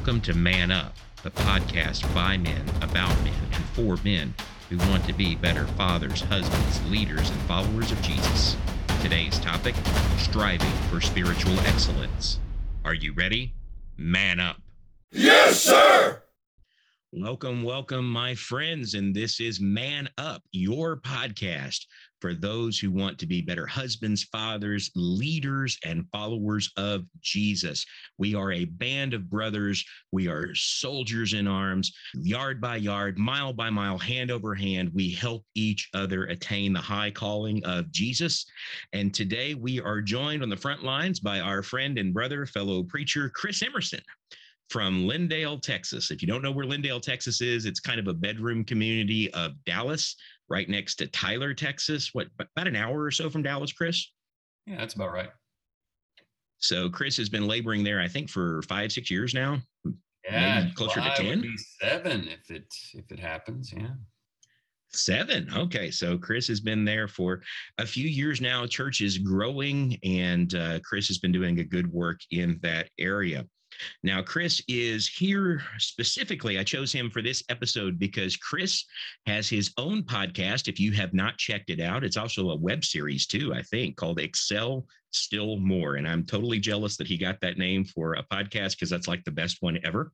Welcome to Man Up, the podcast by men, about men, and for men who want to be better fathers, husbands, leaders, and followers of Jesus. Today's topic striving for spiritual excellence. Are you ready? Man up. Yes, sir. Welcome, welcome, my friends. And this is Man Up, your podcast for those who want to be better husbands, fathers, leaders, and followers of Jesus. We are a band of brothers. We are soldiers in arms, yard by yard, mile by mile, hand over hand. We help each other attain the high calling of Jesus. And today we are joined on the front lines by our friend and brother, fellow preacher, Kris Emerson from Lindale, Texas. If you don't know where Lindale, Texas is, it's kind of a bedroom community of Dallas, right next to Tyler, Texas. What, about an hour or so from Dallas, Kris? Yeah, that's about right. So Kris has been laboring there, I think, for five, six years now. Yeah, Maybe closer to 10? seven if it if it happens. Yeah. Seven. Okay. So Kris has been there for a few years now. Church is growing, and uh, Kris has been doing a good work in that area. Now, Kris is here specifically. I chose him for this episode because Kris has his own podcast. If you have not checked it out, it's also a web series too, I think, called Excel Still More. And I'm totally jealous that he got that name for a podcast because that's like the best one ever.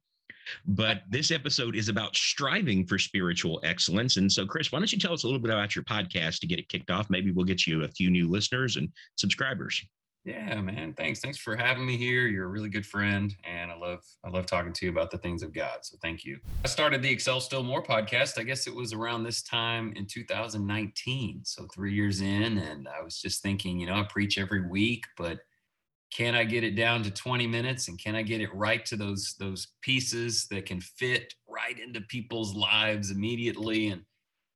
But this episode is about striving for spiritual excellence. And so, Kris, why don't you tell us a little bit about your podcast to get it kicked off? Maybe we'll get you a few new listeners and subscribers. Yeah, man. Thanks. Thanks for having me here. You're a really good friend, and I love I love talking to you about the things of God. So thank you. I started the Excel Still More podcast. I guess it was around this time in 2019. So three years in, and I was just thinking, you know, I preach every week, but can I get it down to 20 minutes and can I get it right to those those pieces that can fit right into people's lives immediately and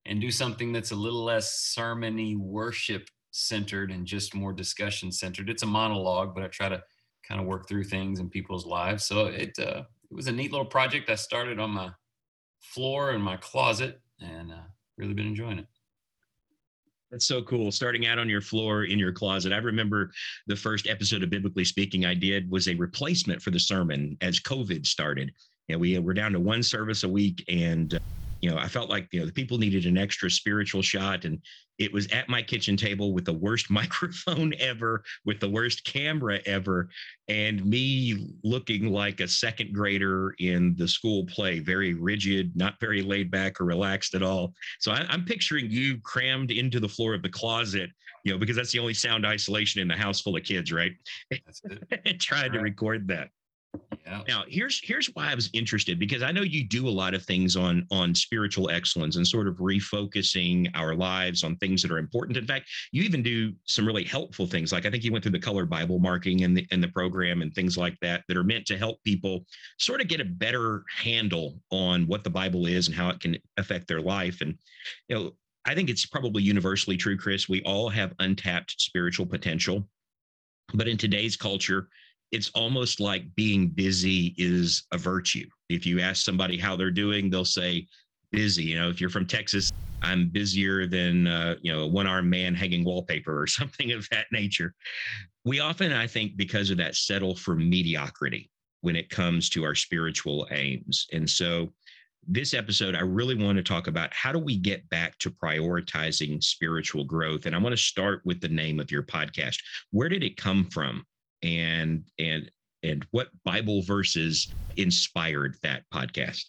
and do something that's a little less sermony worship centered and just more discussion centered. It's a monologue, but I try to kind of work through things in people's lives. So it uh, it was a neat little project I started on my floor in my closet, and uh, really been enjoying it. That's so cool. Starting out on your floor in your closet. I remember the first episode of Biblically Speaking I did was a replacement for the sermon as COVID started. And we were down to one service a week, and uh, you know, I felt like, you know, the people needed an extra spiritual shot. And it was at my kitchen table with the worst microphone ever, with the worst camera ever, and me looking like a second grader in the school play, very rigid, not very laid back or relaxed at all. So I, am picturing you crammed into the floor of the closet, you know, because that's the only sound isolation in the house full of kids, right? and trying right. to record that. Yeah. Now, here's here's why I was interested because I know you do a lot of things on on spiritual excellence and sort of refocusing our lives on things that are important. In fact, you even do some really helpful things. Like I think you went through the color Bible marking and the in the program and things like that that are meant to help people sort of get a better handle on what the Bible is and how it can affect their life. And you know, I think it's probably universally true, Kris. We all have untapped spiritual potential, but in today's culture it's almost like being busy is a virtue. If you ask somebody how they're doing, they'll say busy. You know, if you're from Texas, I'm busier than uh, you know a one-armed man hanging wallpaper or something of that nature. We often, I think, because of that, settle for mediocrity when it comes to our spiritual aims. And so, this episode, I really want to talk about how do we get back to prioritizing spiritual growth. And I want to start with the name of your podcast. Where did it come from? And and and what Bible verses inspired that podcast?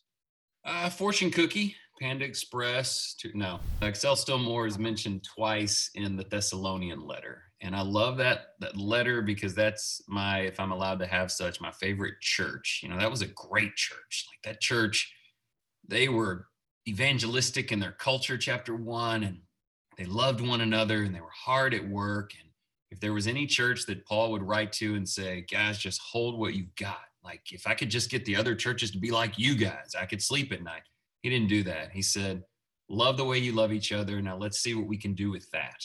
Uh, Fortune Cookie, Panda Express. To, no, Excel Still More is mentioned twice in the Thessalonian letter, and I love that that letter because that's my, if I'm allowed to have such, my favorite church. You know, that was a great church. Like that church, they were evangelistic in their culture, chapter one, and they loved one another, and they were hard at work, and if there was any church that Paul would write to and say, guys, just hold what you've got. Like, if I could just get the other churches to be like you guys, I could sleep at night. He didn't do that. He said, love the way you love each other. Now let's see what we can do with that.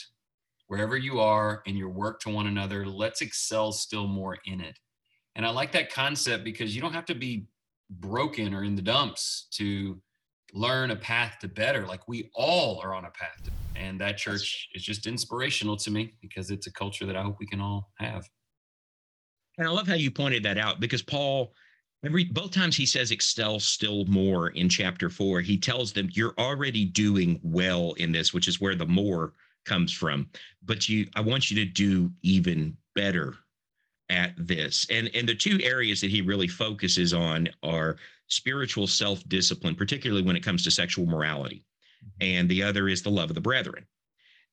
Wherever you are in your work to one another, let's excel still more in it. And I like that concept because you don't have to be broken or in the dumps to learn a path to better. Like we all are on a path to and that church is just inspirational to me because it's a culture that I hope we can all have. And I love how you pointed that out because Paul Every both times he says excel still more in chapter four, he tells them you're already doing well in this, which is where the more comes from. But you I want you to do even better at this. And and the two areas that he really focuses on are spiritual self-discipline, particularly when it comes to sexual morality. Mm-hmm. And the other is the love of the brethren.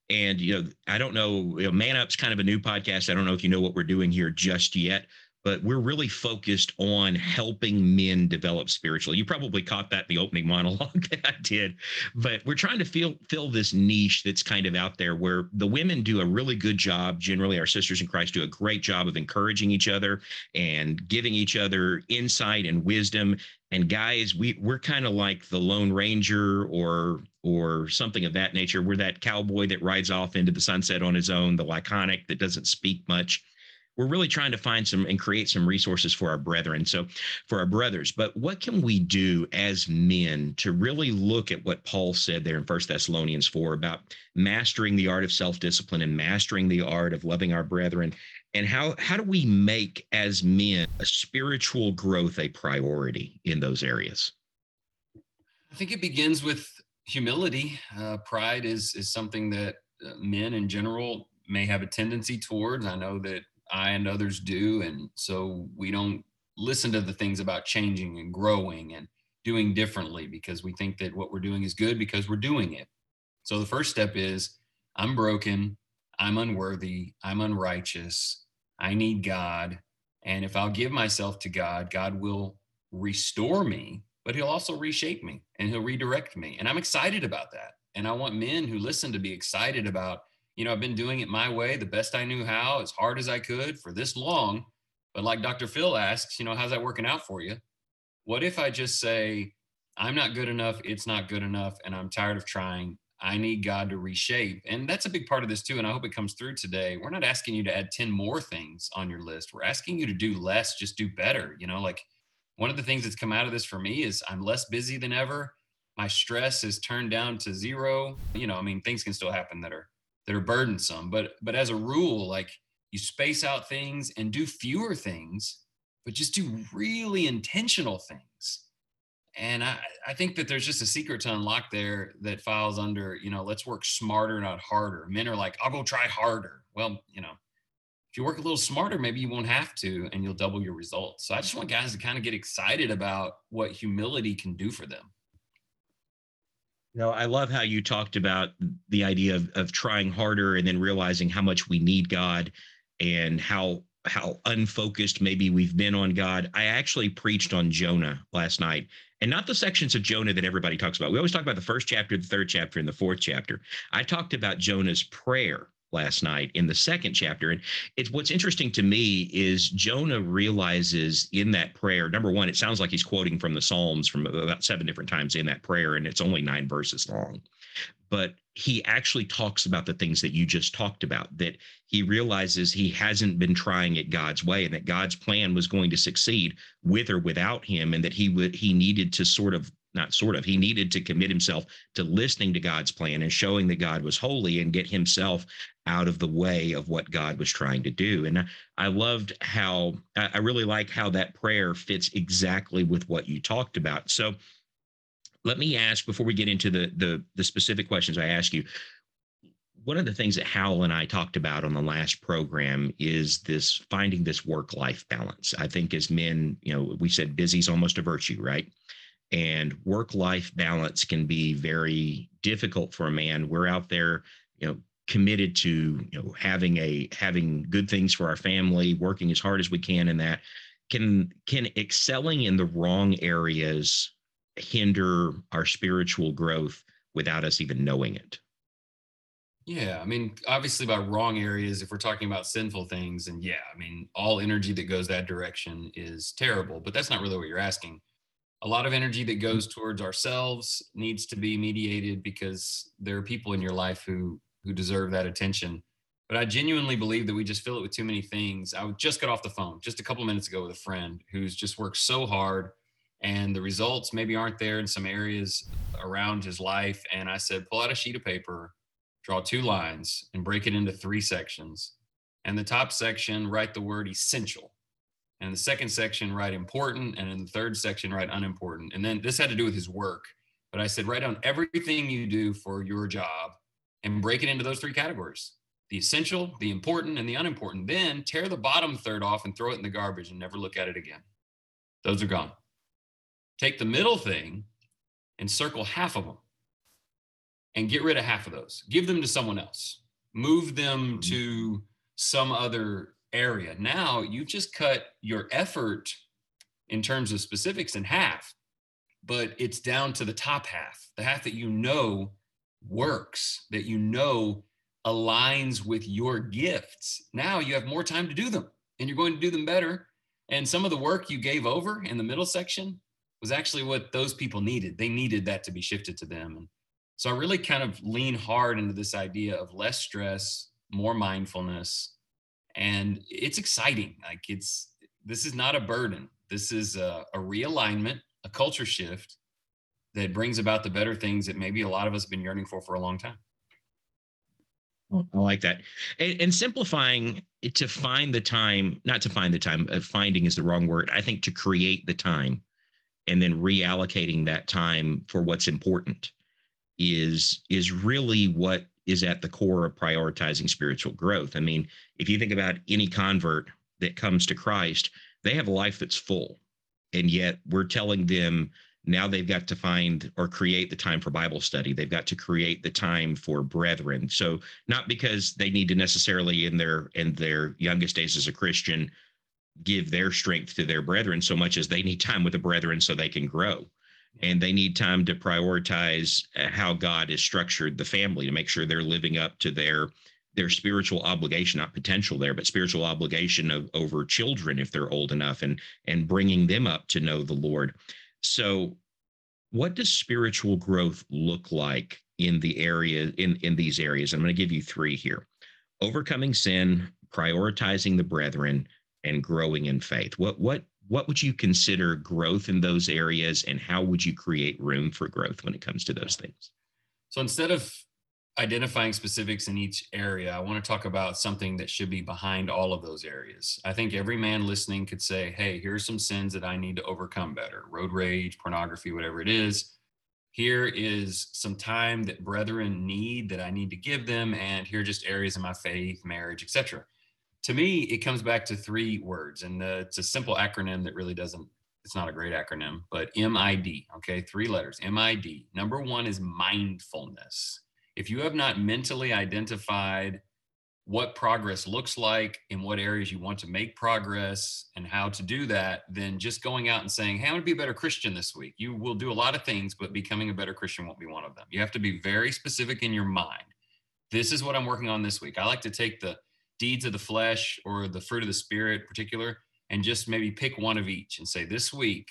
And you know, I don't know, you know, Man Up's kind of a new podcast. I don't know if you know what we're doing here just yet, but we're really focused on helping men develop spiritually. You probably caught that in the opening monologue that I did, but we're trying to fill fill this niche that's kind of out there where the women do a really good job. Generally, our sisters in Christ do a great job of encouraging each other and giving each other insight and wisdom. And guys, we we're kind of like the Lone Ranger or or something of that nature. We're that cowboy that rides off into the sunset on his own, the laconic that doesn't speak much we're really trying to find some and create some resources for our brethren so for our brothers. But what can we do as men to really look at what paul said there in first thessalonians 4 about mastering the art of self-discipline and mastering the art of loving our brethren? And how how do we make as men a spiritual growth a priority in those areas? I think it begins with humility. Uh, pride is is something that uh, men in general may have a tendency towards. I know that I and others do. And so we don't listen to the things about changing and growing and doing differently because we think that what we're doing is good because we're doing it. So the first step is I'm broken, I'm unworthy, I'm unrighteous, I need God. And if I'll give myself to God, God will restore me, but He'll also reshape me and He'll redirect me. And I'm excited about that. And I want men who listen to be excited about you know, I've been doing it my way, the best I knew how, as hard as I could for this long. But like Dr. Phil asks, you know, how's that working out for you? What if I just say, I'm not good enough, it's not good enough, and I'm tired of trying. I need God to reshape. And that's a big part of this too. And I hope it comes through today. We're not asking you to add 10 more things on your list. We're asking you to do less, just do better. You know, like one of the things that's come out of this for me is I'm less busy than ever. My stress is turned down to zero. You know, I mean, things can still happen that are that are burdensome. But but as a rule, like you space out things and do fewer things, but just do really intentional things. And I, I think that there's just a secret to unlock there that files under, you know, let's work smarter, not harder. Men are like, I'll go try harder. Well, you know, if you work a little smarter, maybe you won't have to and you'll double your results. So I just want guys to kind of get excited about what humility can do for them. You know, I love how you talked about the idea of, of trying harder and then realizing how much we need God and how how unfocused maybe we've been on God. I actually preached on Jonah last night and not the sections of Jonah that everybody talks about. We always talk about the first chapter, the third chapter, and the fourth chapter. I talked about Jonah's prayer last night in the second chapter. And it's what's interesting to me is Jonah realizes in that prayer, number one, it sounds like he's quoting from the Psalms from about seven different times in that prayer, and it's only nine verses long. But he actually talks about the things that you just talked about, that he realizes he hasn't been trying it God's way and that God's plan was going to succeed with or without him, and that he would he needed to sort of not sort of he needed to commit himself to listening to god's plan and showing that god was holy and get himself out of the way of what god was trying to do and i loved how i really like how that prayer fits exactly with what you talked about so let me ask before we get into the the, the specific questions i ask you one of the things that Howell and I talked about on the last program is this finding this work life balance. I think as men, you know, we said busy is almost a virtue, right? And work life balance can be very difficult for a man. We're out there you know committed to you know having a having good things for our family working as hard as we can in that can can excelling in the wrong areas hinder our spiritual growth without us even knowing it. Yeah i mean obviously by wrong areas if we're talking about sinful things and yeah i mean all energy that goes that direction is terrible but that's not really what you're asking a lot of energy that mm-hmm. goes towards ourselves needs to be mediated because there are people in your life who who deserve that attention. But i genuinely believe that we just fill it with too many things. I just got off the phone just a couple minutes ago with a friend who's just worked so hard and the results maybe aren't there in some areas around his life. And i said pull out a sheet of paper draw two lines and break it into three sections. And the top section write the word essential And in the second section, write important. And in the third section, write unimportant. And then this had to do with his work. But I said, write down everything you do for your job and break it into those three categories the essential, the important, and the unimportant. Then tear the bottom third off and throw it in the garbage and never look at it again. Those are gone. Take the middle thing and circle half of them and get rid of half of those. Give them to someone else. Move them mm-hmm. to some other area. Now you've just cut your effort in terms of specifics in half, but it's down to the top half, the half that you know works, that you know aligns with your gifts. Now you have more time to do them and you're going to do them better. And some of the work you gave over in the middle section was actually what those people needed. They needed that to be shifted to them. And so I really kind of lean hard into this idea of less stress, more mindfulness. And it's exciting. Like it's, this is not a burden. This is a, a realignment, a culture shift that brings about the better things that maybe a lot of us have been yearning for for a long time. I like that. And, and, simplifying to find the time, not to find the time, uh, finding is the wrong word. I think to create the time and then reallocating that time for what's important is is really what is at the core of prioritizing spiritual growth. I mean, if you think about any convert that comes to Christ, they have a life that's full. And yet we're telling them now they've got to find or create the time for bible study they've got to create the time for brethren so not because they need to necessarily in their in their youngest days as a christian give their strength to their brethren so much as they need time with the brethren so they can grow and they need time to prioritize uh, how god has structured the family to make sure they're living up to their their spiritual obligation not potential there but spiritual obligation of over children if they're old enough and and bringing them up to know the lord so, what does spiritual growth look like in the area in in these areas? I'm going to give you three here: overcoming sin, prioritizing the brethren, and growing in faith. What what what would you consider growth in those areas, and how would you create room for growth when it comes to those things? So instead of identifying specifics in each area, I want to talk about something that should be behind all of those areas. I think every man listening could say, hey, here's some sins that I need to overcome better road rage, pornography, whatever it is. Here is some time that brethren need that I need to give them. And here are just areas of my faith, marriage, etc. To me, it comes back to three words, and uh, it's a simple acronym that really doesn't it's not a great acronym, but MID, okay, three letters, MID. Number one is mindfulness if you have not mentally identified what progress looks like in what areas you want to make progress and how to do that, then just going out and saying, Hey, I'm gonna be a better Christian this week. You will do a lot of things, but becoming a better Christian won't be one of them. You have to be very specific in your mind. This is what I'm working on this week. I like to take the deeds of the flesh or the fruit of the spirit in particular and just maybe pick one of each and say, This week,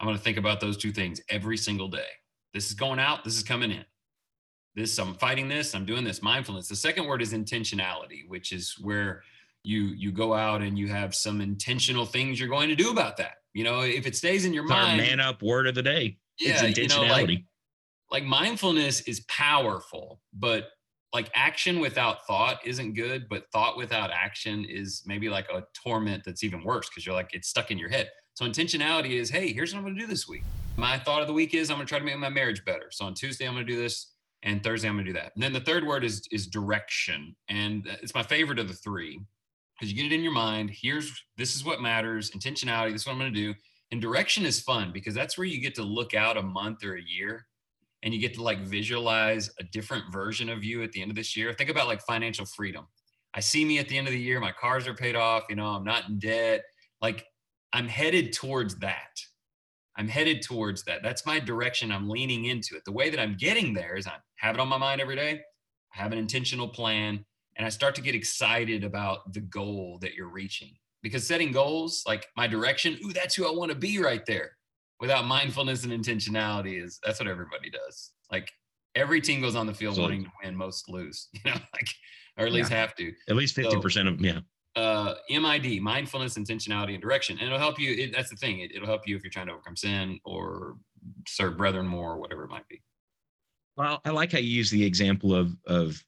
I'm gonna think about those two things every single day. This is going out, this is coming in. This i'm fighting this i'm doing this mindfulness. The second word is intentionality which is where you you go out and you have some intentional things you're going to do about that. You know if it stays in your it's mind man up word of the day. Yeah, it's intentionality you know, like, like mindfulness is powerful but like action without thought isn't good but thought without action is maybe like a torment that's even worse because you're like it's stuck in your head so intentionality is hey here's what i'm going to do this week my thought of the week is i'm going to try to make my marriage better so on tuesday i'm going to do this and Thursday I'm going to do that. And then the third word is is direction, and uh, it's my favorite of the three because you get it in your mind. Here's this is what matters. Intentionality. This is what I'm going to do. And direction is fun because that's where you get to look out a month or a year, and you get to like visualize a different version of you at the end of this year. Think about like financial freedom. I see me at the end of the year. My cars are paid off. You know, I'm not in debt. Like I'm headed towards that I'm headed towards that. That's my direction. I'm leaning into it. The way that I'm getting there is I have it on my mind every day. I have an intentional plan and I start to get excited about the goal that you're reaching. Because setting goals, like my direction, ooh, that's who I want to be right there. Without mindfulness and intentionality is that's what everybody does. Like every team goes on the field so, wanting to win, most lose, you know, like or at least yeah. have to. At least 50% so, of them, yeah uh, MID, mindfulness, intentionality, and direction. And it'll help you. It, that's the thing. It, will help you if you're trying to overcome sin or serve brethren more, or whatever it might be. Well, I like how you use the example of of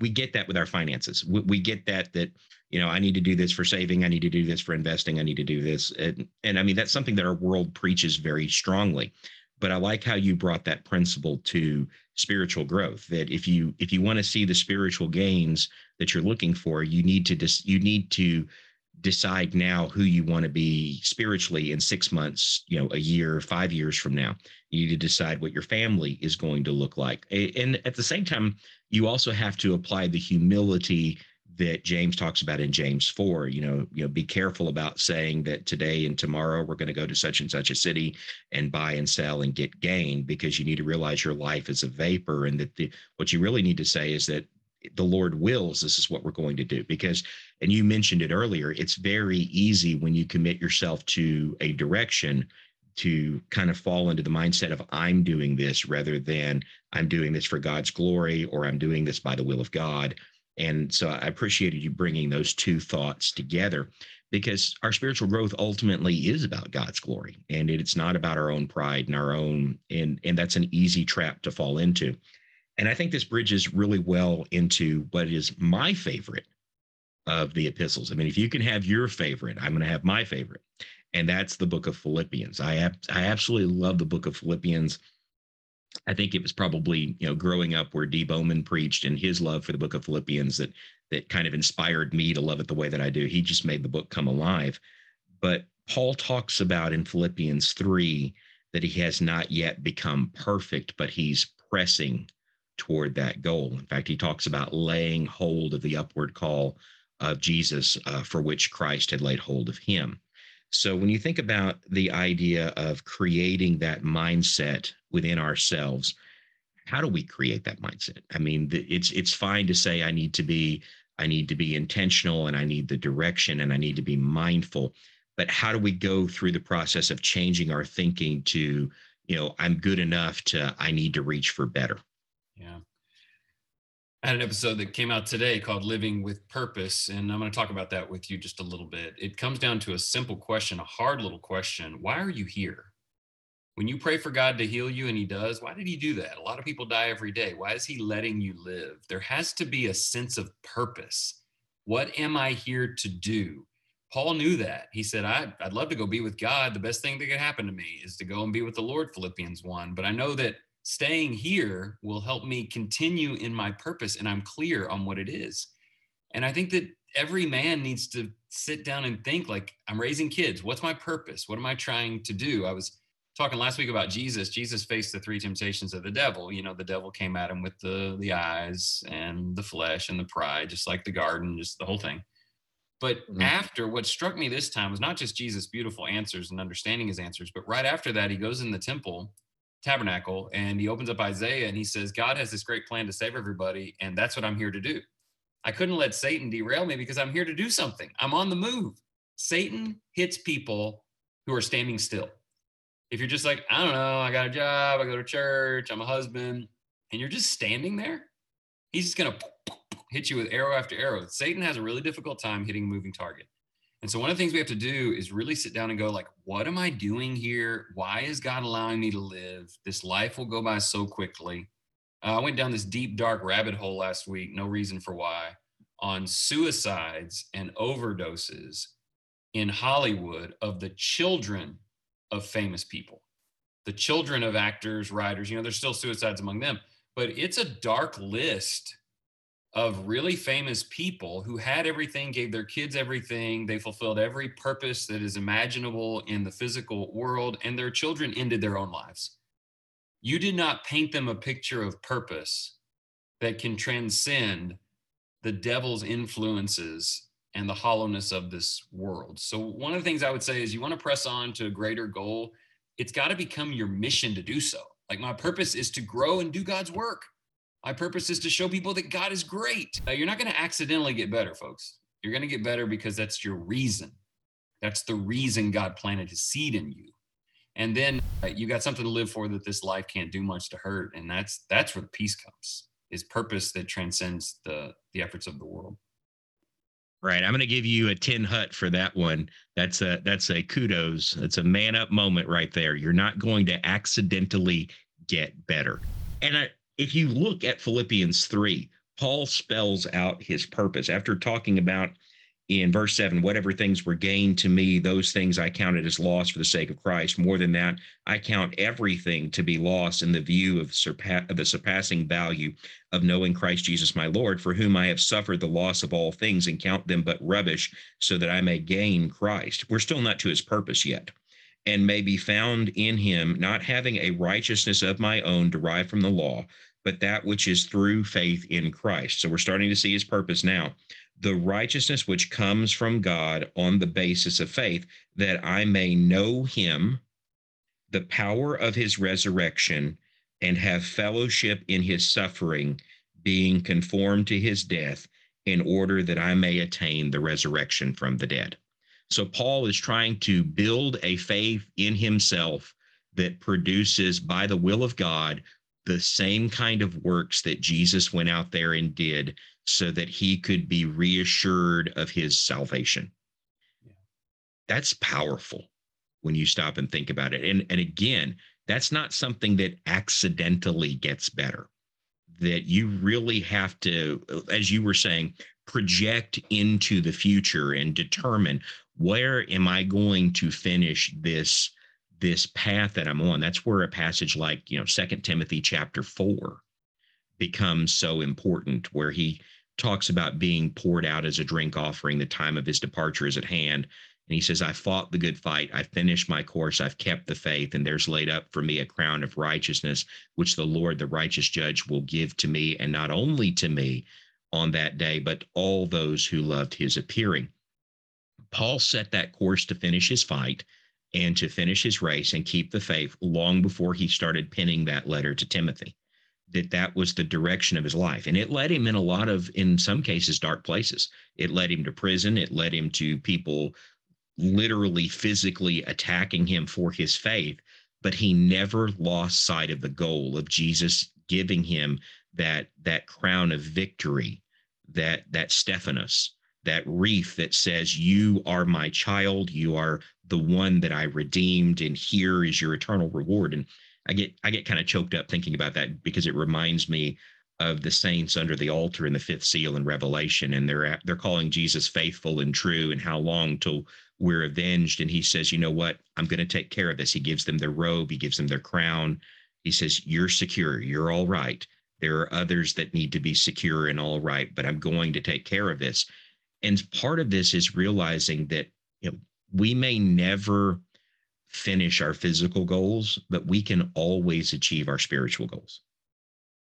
we get that with our finances. We, we, get that that you know I need to do this for saving, I need to do this for investing, I need to do this, and and I mean that's something that our world preaches very strongly. But I like how you brought that principle to spiritual growth. That if you if you want to see the spiritual gains that you're looking for, you need to dis, you need to decide now who you want to be spiritually in six months, you know, a year, five years from now. You need to decide what your family is going to look like. And at the same time, you also have to apply the humility that James talks about in James 4. You know, you know, be careful about saying that today and tomorrow we're going to go to such and such a city and buy and sell and get gain because you need to realize your life is a vapor and that the what you really need to say is that the Lord wills, this is what we're going to do. Because, and you mentioned it earlier, it's very easy when you commit yourself to a direction to kind of fall into the mindset of I'm doing this rather than I'm doing this for God's glory or I'm doing this by the will of God. And so I appreciated you bringing those two thoughts together because our spiritual growth ultimately is about God's glory and it's not about our own pride and our own and and that's an easy trap to fall into. And I think this bridges really well into what is my favorite of the epistles. I mean, if you can have your favorite, I'm going to have my favorite, and that's the book of Philippians. I have, I absolutely love the book of Philippians. I think it was probably you know growing up where Dee Bowman preached and his love for the book of Philippians that that kind of inspired me to love it the way that I do. He just made the book come alive. But Paul talks about in Philippians three that he has not yet become perfect, but he's pressing toward that goal. In fact, he talks about laying hold of the upward call of Jesus uh, for which Christ had laid hold of him. So when you think about the idea of creating that mindset within ourselves, how do we create that mindset? I mean, it's it's fine to say I need to be I need to be intentional and I need the direction and I need to be mindful, but how do we go through the process of changing our thinking to, you know, I'm good enough to I need to reach for better? Yeah. I had an episode that came out today called Living with Purpose, and I'm going to talk about that with you just a little bit. It comes down to a simple question, a hard little question. Why are you here? When you pray for God to heal you and He does, why did He do that? A lot of people die every day. Why is He letting you live? There has to be a sense of purpose. What am I here to do? Paul knew that. He said, I'd, I'd love to go be with God. The best thing that could happen to me is to go and be with the Lord, Philippians 1. But I know that staying here will help me continue in my purpose and I'm clear on what it is. And I think that every man needs to sit down and think like I'm raising kids. What's my purpose? What am I trying to do? I was talking last week about Jesus. Jesus faced the three temptations of the devil. You know, the devil came at him with the the eyes and the flesh and the pride, just like the garden, just the whole thing. But mm-hmm. after what struck me this time was not just Jesus' beautiful answers and understanding his answers, but right after that, he goes in the temple tabernacle and he opens up Isaiah and he says, God has this great plan to save everybody, and that's what I'm here to do. I couldn't let Satan derail me because I'm here to do something. I'm on the move. Satan hits people who are standing still. If you're just like, I don't know, I got a job, I go to church, I'm a husband, and you're just standing there, he's just going to hit you with arrow after arrow. Satan has a really difficult time hitting a moving target. And so one of the things we have to do is really sit down and go like, what am I doing here? Why is God allowing me to live? This life will go by so quickly. Uh, I went down this deep dark rabbit hole last week, no reason for why, on suicides and overdoses in Hollywood of the children of famous people. The children of actors, writers, you know, there's still suicides among them, but it's a dark list of really famous people who had everything, gave their kids everything. They fulfilled every purpose that is imaginable in the physical world, and their children ended their own lives. You did not paint them a picture of purpose that can transcend the devil's influences and the hollowness of this world. So, one of the things I would say is you want to press on to a greater goal, it's got to become your mission to do so. Like, my purpose is to grow and do God's work. My purpose is to show people that God is great. Uh, you're not going to accidentally get better, folks. You're going to get better because that's your reason. That's the reason God planted his seed in you. And then uh, you got something to live for that this life can't do much to hurt. And that's that's where the peace comes. Is purpose that transcends the the efforts of the world. Right. I'm going to give you a tin hut for that one. That's a that's a kudos. That's a man up moment right there. You're not going to accidentally get better. And I, if you look at Philippians 3, Paul spells out his purpose. After talking about in verse 7 whatever things were gained to me those things i counted as loss for the sake of christ. More than that i count everything to be lost in the view of, surpa- of the surpassing value of knowing christ jesus my lord for whom i have suffered the loss of all things and count them but rubbish so that i may gain christ. We're still not to his purpose yet and may be found in him not having a righteousness of my own derived from the law but that which is through faith in christ so we're starting to see his purpose now the righteousness which comes from God on the basis of faith, that I may know him, the power of his resurrection, and have fellowship in his suffering, being conformed to his death, in order that I may attain the resurrection from the dead. So, Paul is trying to build a faith in himself that produces, by the will of God, the same kind of works that Jesus went out there and did so that he could be reassured of his salvation. Yeah. That's powerful when you stop and think about it. And, and again, that's not something that accidentally gets better. That you really have to, as you were saying, project into the future and determine where am I going to finish this this path that I'm on. That's where a passage like, you know, Second Timothy chapter 4 becomes so important where he talks about being poured out as a drink offering. The time of his departure is at hand. And he says, I fought the good fight. I finished my course. I've kept the faith. And there's laid up for me a crown of righteousness, which the Lord, the righteous judge, will give to me. And not only to me on that day, but all those who loved his appearing. Paul set that course to finish his fight and to finish his race and keep the faith long before he started penning that letter to Timothy that that was the direction of his life. And it led him in a lot of in some cases dark places. It led him to prison. It led him to people literally physically attacking him for his faith but he never lost sight of the goal of Jesus giving him that that crown of victory that that stephanos that wreath that says you are my child. You are the one that i redeemed and here is your eternal reward and I get I get kind of choked up thinking about that because it reminds me of the saints under the altar in the fifth seal in Revelation, and they're they're calling Jesus faithful and true, and how long till we're avenged. And he says, you know what? I'm going to take care of this. He gives them their robe, he gives them their crown. He says, you're secure, you're all right. There are others that need to be secure and all right, but I'm going to take care of this. And part of this is realizing that you know we may never finish our physical goals, but we can always achieve our spiritual goals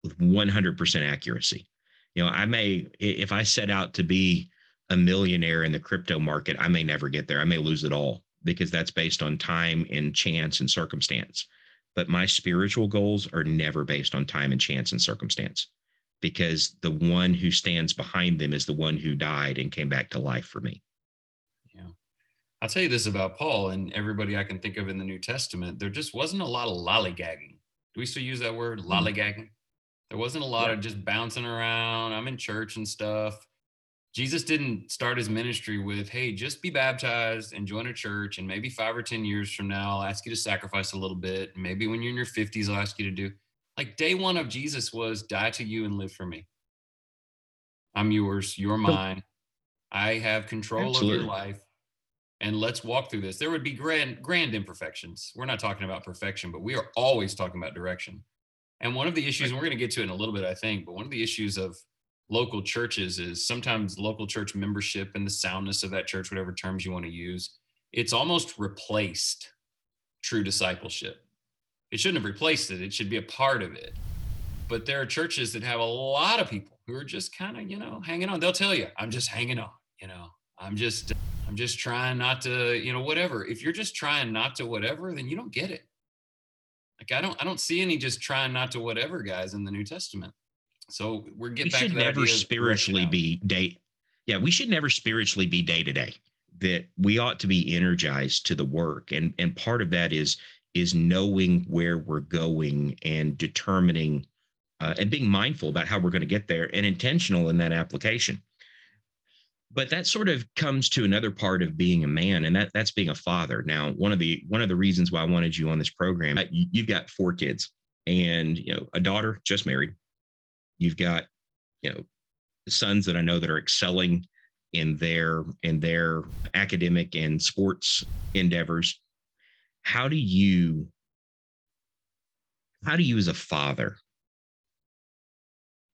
with 100% accuracy. You know, I may, if I set out to be a millionaire in the crypto market, I may never get there. I may lose it all because that's based on time and chance and circumstance. But my spiritual goals are never based on time and chance and circumstance because the one who stands behind them is the one who died and came back to life for me. I'll tell you this about Paul and everybody I can think of in the New Testament. There just wasn't a lot of lollygagging. Do we still use that word, mm. lollygagging? There wasn't a lot yeah. of just bouncing around. I'm in church and stuff. Jesus didn't start his ministry with, hey, just be baptized and join a church. And maybe five or 10 years from now, I'll ask you to sacrifice a little bit. Maybe when you're in your 50s, I'll ask you to do. Like day one of Jesus was die to you and live for me. I'm yours, you're mine. I have control Absolutely. of your life and let's walk through this. There would be grand grand imperfections. We're not talking about perfection, but we are always talking about direction. And one of the issues, and we're going to get to in a little bit, I think, but one of the issues of local churches is sometimes local church membership and the soundness of that church, whatever terms you want to use, it's almost replaced true discipleship. It shouldn't have replaced it, it should be a part of it. But there are churches that have a lot of people who are just kind of, you know, hanging on. They'll tell you, I'm just hanging on, you know, I'm just I'm just trying not to, you know, whatever. If you're just trying not to whatever, then you don't get it. Like I don't I don't see any just trying not to whatever guys in the New Testament. So we're getting we back should never spiritually be day. Yeah, we should never spiritually be day to day. That we ought to be energized to the work. And and part of that is is knowing where we're going and determining uh, and being mindful about how we're going to get there and intentional in that application but that sort of comes to another part of being a man and that that's being a father now one of the one of the reasons why i wanted you on this program you've got four kids and you know a daughter just married you've got you know sons that I know that are excelling in their in their academic and sports endeavors. How do you how do you as a father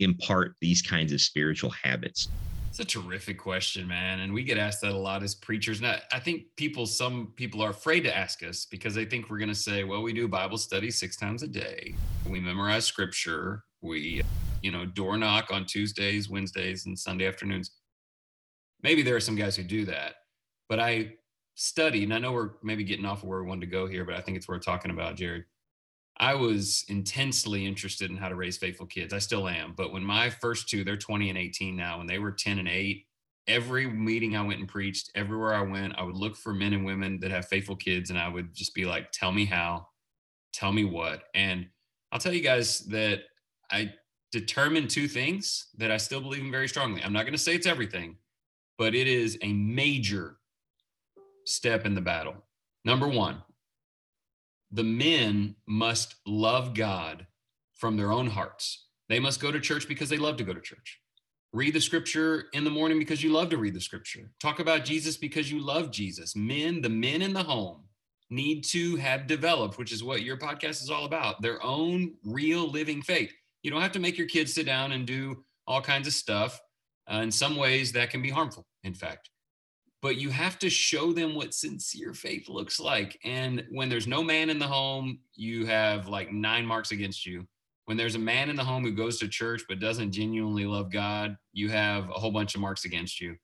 impart these kinds of spiritual habits? It's a terrific question, man. And we get asked that a lot as preachers. And I, I think people, some people are afraid to ask us because they think we're going to say, well, we do Bible study six times a day. We memorize scripture. We, you know, door knock on Tuesdays, Wednesdays, and Sunday afternoons. Maybe there are some guys who do that, but I study, and I know we're maybe getting off of where we wanted to go here, but I think it's worth talking about, Jared. I was intensely interested in how to raise faithful kids. I still am. But when my first two, they're 20 and 18 now, when they were 10 and 8, every meeting I went and preached, everywhere I went, I would look for men and women that have faithful kids and I would just be like, tell me how, tell me what. And I'll tell you guys that I determined two things that I still believe in very strongly. I'm not going to say it's everything, but it is a major step in the battle. Number one, the men must love God from their own hearts. They must go to church because they love to go to church. Read the scripture in the morning because you love to read the scripture. Talk about Jesus because you love Jesus. Men, the men in the home, need to have developed, which is what your podcast is all about, their own real living faith. You don't have to make your kids sit down and do all kinds of stuff. Uh, in some ways, that can be harmful, in fact but you have to show them what sincere faith looks like. And when there's no man in the home, you have like nine marks against you. When there's a man in the home who goes to church but doesn't genuinely love God, you have a whole bunch of marks against you.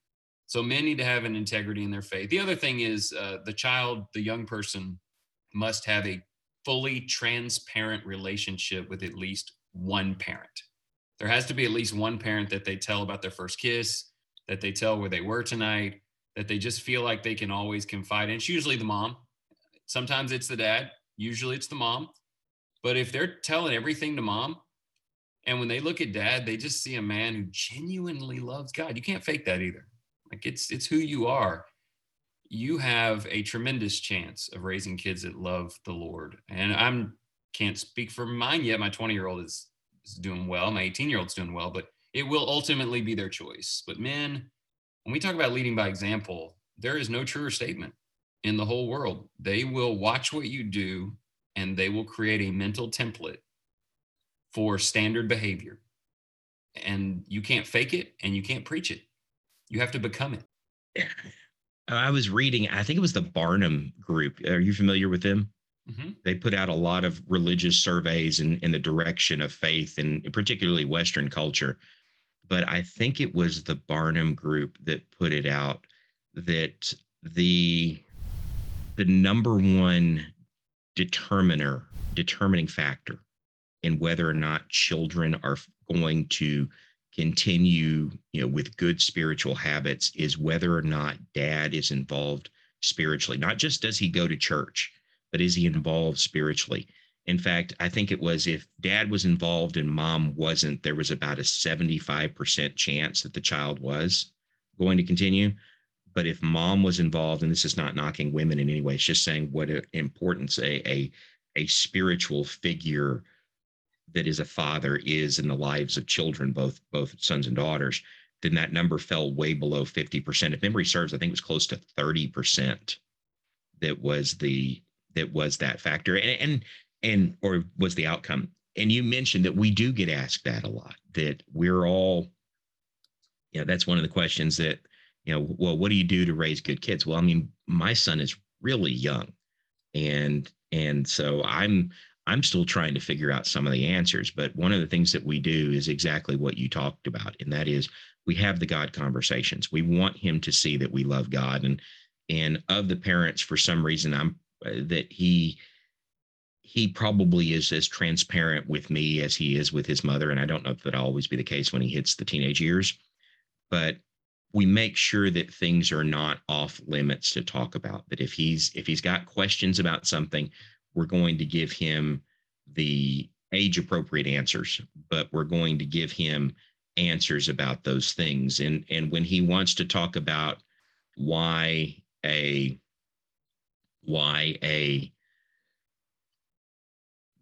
So men need to have an integrity in their faith. The other thing is uh, the child, the young person, must have a fully transparent relationship with at least one parent. There has to be at least one parent that they tell about their first kiss, that they tell where they were tonight, that they just feel like they can always confide in. It's usually the mom. Sometimes it's the dad. Usually it's the mom. But if they're telling everything to mom, and when they look at dad, they just see a man who genuinely loves God. You can't fake that either. Like it's it's who you are. You have a tremendous chance of raising kids that love the Lord. And I'm can't speak for mine yet. My 20 year old is, is doing well. My 18 year old's doing well, but it will ultimately be their choice. But men, when we talk about leading by example, there is no truer statement in the whole world. They will watch what you do and they will create a mental template for standard behavior. And you can't fake it and you can't preach it. You have to become it. I was reading, I think it was the Barna Group. Are you familiar with them? Mm-hmm. They put out a lot of religious surveys in, in the direction of faith and particularly Western culture but I think it was the Barna Group that put it out that the the number one determiner determining factor in whether or not children are going to continue you know with good spiritual habits is whether or not dad is involved spiritually. Not just does he go to church but is he involved spiritually in fact, I think it was if dad was involved and mom wasn't, there was about a 75% chance that the child was going to continue. But if mom was involved, and this is not knocking women in any way, it's just saying what importance a, a, a spiritual figure that is a father is in the lives of children, both both sons and daughters, then that number fell way below 50%. If memory serves, I think it was close to 30% that was the that was that factor. And, and and or was the outcome. And you mentioned that we do get asked that a lot that we're all you know that's one of the questions that you know well what do you do to raise good kids? Well i mean my son is really young. And and so i'm i'm still trying to figure out some of the answers but one of the things that we do is exactly what you talked about and that is we have the god conversations. We want him to see that we love god and and of the parents for some reason i'm uh, that he he probably is as transparent with me as he is with his mother. And I don't know if that'll always be the case when he hits the teenage years, but we make sure that things are not off limits to talk about. That if he's if he's got questions about something, we're going to give him the age appropriate answers, but we're going to give him answers about those things. And and when he wants to talk about why a why a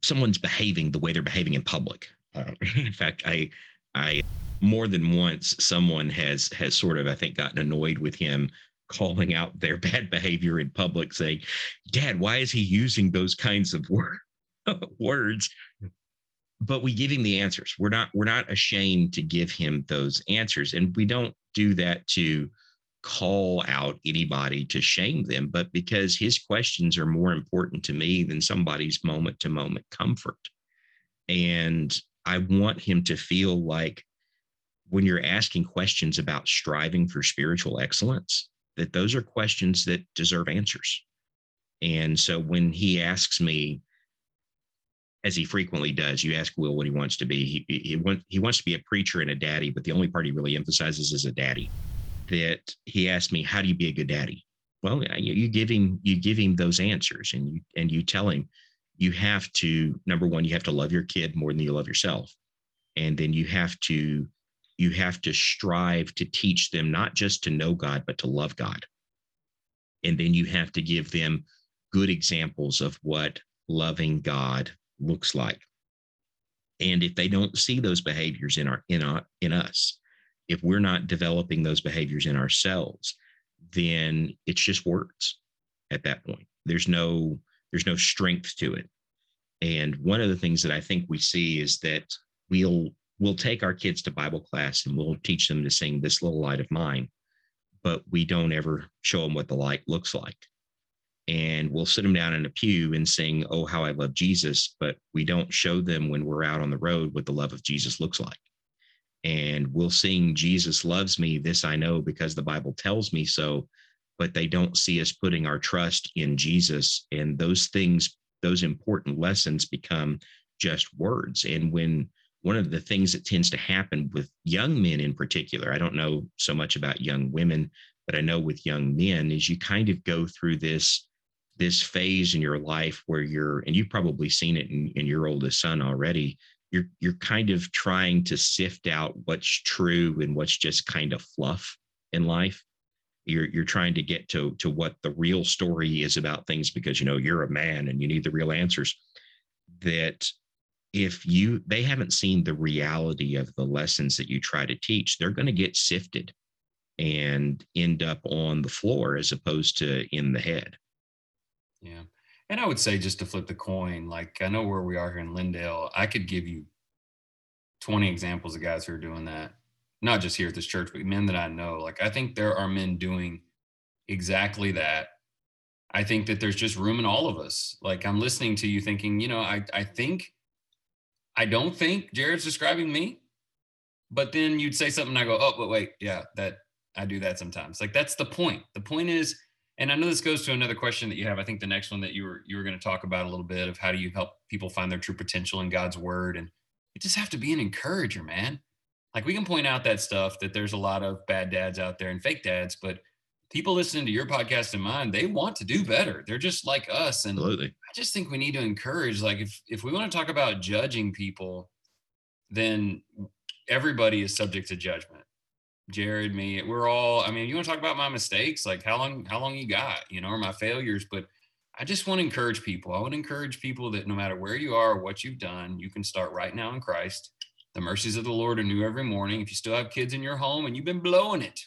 someone's behaving the way they're behaving in public. Uh, in fact, I I more than once someone has has sort of i think gotten annoyed with him calling out their bad behavior in public saying dad why is he using those kinds of word, words? But we give him the answers. We're not we're not ashamed to give him those answers. And we don't do that to call out anybody to shame them but because his questions are more important to me than somebody's moment to moment comfort and i want him to feel like when you're asking questions about striving for spiritual excellence, that those are questions that deserve answers. And so when he asks me, as he frequently does, you ask Will what he wants to be. He, he, want, he wants to be a preacher and a daddy, but the only part he really emphasizes is a daddy. That he asked me, "How do you be a good daddy?" Well, you, you give him you give him those answers, and you and you tell him you have to number one, you have to love your kid more than you love yourself, and then you have to you have to strive to teach them not just to know God, but to love God. And then you have to give them good examples of what loving God looks like. And if they don't see those behaviors in our in our in us, if we're not developing those behaviors in ourselves, then it's just words at that point. There's no there's no strength to it. And one of the things that I think we see is that we'll we'll take our kids to Bible class and we'll teach them to sing This Little Light of Mine, but we don't ever show them what the light looks like. And we'll sit them down in a pew and sing, Oh, how I love Jesus, but we don't show them when we're out on the road what the love of Jesus looks like. And we'll sing, Jesus loves me, this I know because the Bible tells me so, but they don't see us putting our trust in Jesus. And those things, those important lessons become just words. And when one of the things that tends to happen with young men in particular, I don't know so much about young women, but I know with young men is you kind of go through this this phase in your life where you're and you've probably seen it in, in your oldest son already you're you're kind of trying to sift out what's true and what's just kind of fluff in life. You're you're trying to get to to what the real story is about things because you know you're a man and you need the real answers that if you they haven't seen the reality of the lessons that you try to teach they're going to get sifted and end up on the floor as opposed to in the head. Yeah and i would say just to flip the coin like i know where we are here in lindale i could give you 20 examples of guys who are doing that not just here at this church but men that i know like i think there are men doing exactly that i think that there's just room in all of us like i'm listening to you thinking you know i i think I don't think Jared's describing me. But then you'd say something, and I go, oh, but wait, yeah, that I do that sometimes. Like that's the point. The point is, and I know this goes to another question that you have. I think the next one that you were you were going to talk about a little bit of how do you help people find their true potential in God's word, and you just have to be an encourager, man. Like we can point out that stuff that there's a lot of bad dads out there and fake dads, but people listening to your podcast and mine, they want to do better. They're just like us. And Absolutely. I just think we need to encourage, like if if we want to talk about judging people, then everybody is subject to judgment. Jared, me, we're all, I mean, you want to talk about my mistakes, like how long, how long you got, you know, or my failures, but I just want to encourage people. I want to encourage people that no matter where you are or what you've done, you can start right now in Christ. The mercies of the Lord are new every morning. If you still have kids in your home and you've been blowing it,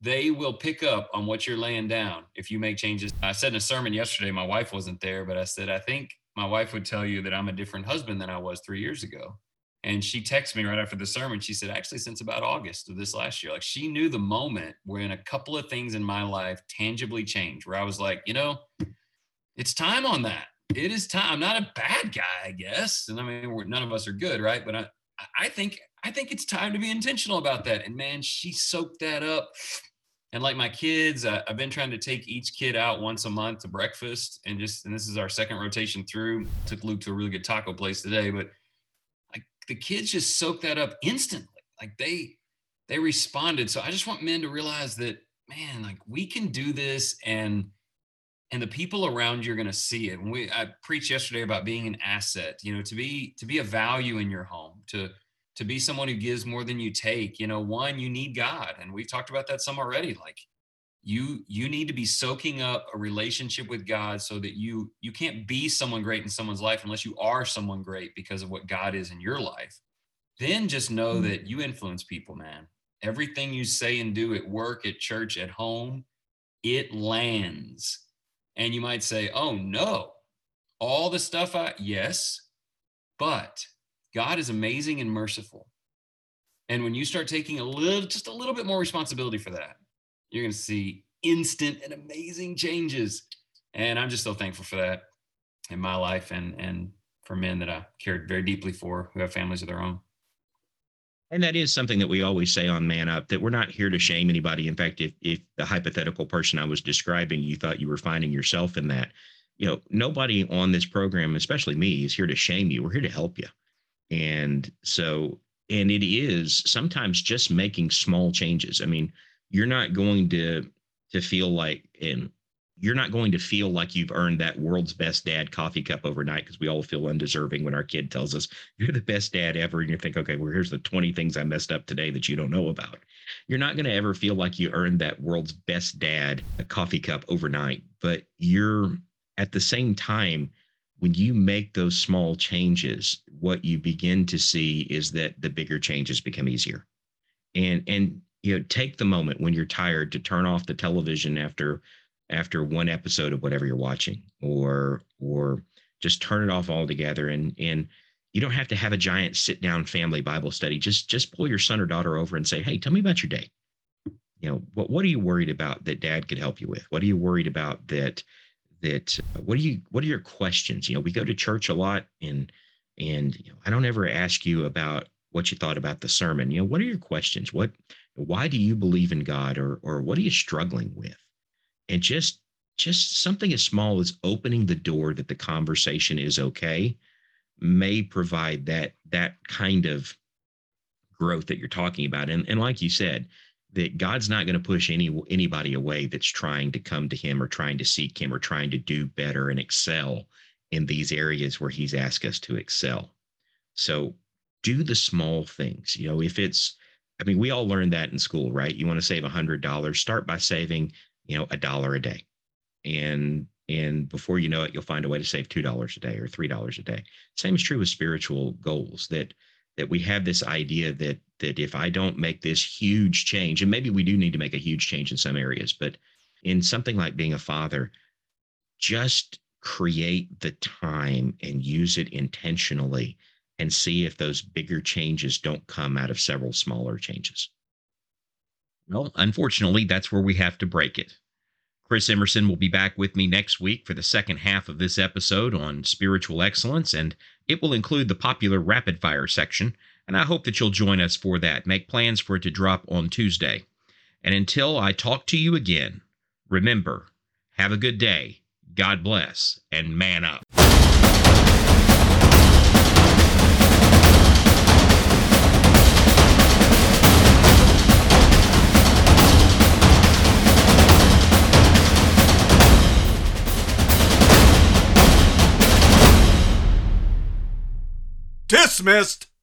they will pick up on what you're laying down if you make changes. I said in a sermon yesterday, my wife wasn't there, but I said, I think my wife would tell you that I'm a different husband than I was three years ago. And she texted me right after the sermon. She said, actually, since about August of this last year, like she knew the moment when a couple of things in my life tangibly changed, where I was like, you know, it's time on that. It is time. I'm not a bad guy, I guess. And I mean, none of us are good, right? But I, I think I think it's time to be intentional about that. And man, she soaked that up. And like my kids, uh, I've been trying to take each kid out once a month to breakfast, and just and this is our second rotation through. Took Luke to a really good taco place today, but the kids just soak that up instantly. Like they they responded. So I just want men to realize that man, like we can do this, and and the people around you are going to see it. And we I preached yesterday about being an asset. You know, to be to be a value in your home to to be someone who gives more than you take you know one you need god and we've talked about that some already like you you need to be soaking up a relationship with god so that you you can't be someone great in someone's life unless you are someone great because of what god is in your life then just know mm-hmm. that you influence people, man. Everything you say and do at work, at church, at home, it lands. And you might say, oh no, all the stuff I, yes, but God is amazing and merciful. And when you start taking a little, just a little bit more responsibility for that, you're going to see instant and amazing changes. And I'm just so thankful for that in my life and, and for men that I cared very deeply for who have families of their own. And that is something that we always say on Man Up that we're not here to shame anybody. In fact, if if the hypothetical person I was describing, you thought you were finding yourself in that, you know, nobody on this program, especially me, is here to shame you. We're here to help you. And so, and it is sometimes just making small changes. I mean, you're not going to to feel like and you're not going to feel like you've earned that world's best dad coffee cup overnight because we all feel undeserving when our kid tells us you're the best dad ever and you think okay well here's the 20 things i messed up today that you don't know about. You're not going to ever feel like you earned that world's best dad a coffee cup overnight but you're at the same time when you make those small changes what you begin to see is that the bigger changes become easier. And and you know take the moment when you're tired to turn off the television after after one episode of whatever you're watching or or just turn it off altogether. And and you don't have to have a giant sit down family bible study. Just just pull your son or daughter over and say hey tell me about your day. You know what what are you worried about that dad could help you with? What are you worried about that that what are you what are your questions? You know we go to church a lot and and you know i don't ever ask you about what you thought about the sermon. You know what are your questions? What why do you believe in god or or what are you struggling with? And just just something as small as opening the door that the conversation is okay may provide that that kind of growth that you're talking about. And and like you said that God's not going to push any anybody away that's trying to come to him or trying to seek him or trying to do better and excel in these areas where he's asked us to excel. So do the small things. You know, if it's I mean, we all learned that in school, right? You want to save a hundred dollars, start by saving you know, a dollar a day. And and before you know it, you'll find a way to save two dollars a day or three dollars a day. Same is true with spiritual goals that that we have this idea that that if I don't make this huge change, and maybe we do need to make a huge change in some areas, but in something like being a father, just create the time and use it intentionally and see if those bigger changes don't come out of several smaller changes. Well, unfortunately, that's where we have to break it. Kris Emerson will be back with me next week for the second half of this episode on spiritual excellence, and it will include the popular rapid fire section. And I hope that you'll join us for that. Make plans for it to drop on Tuesday. And until I talk to you again, remember have a good day, God bless, and man up. Dismissed!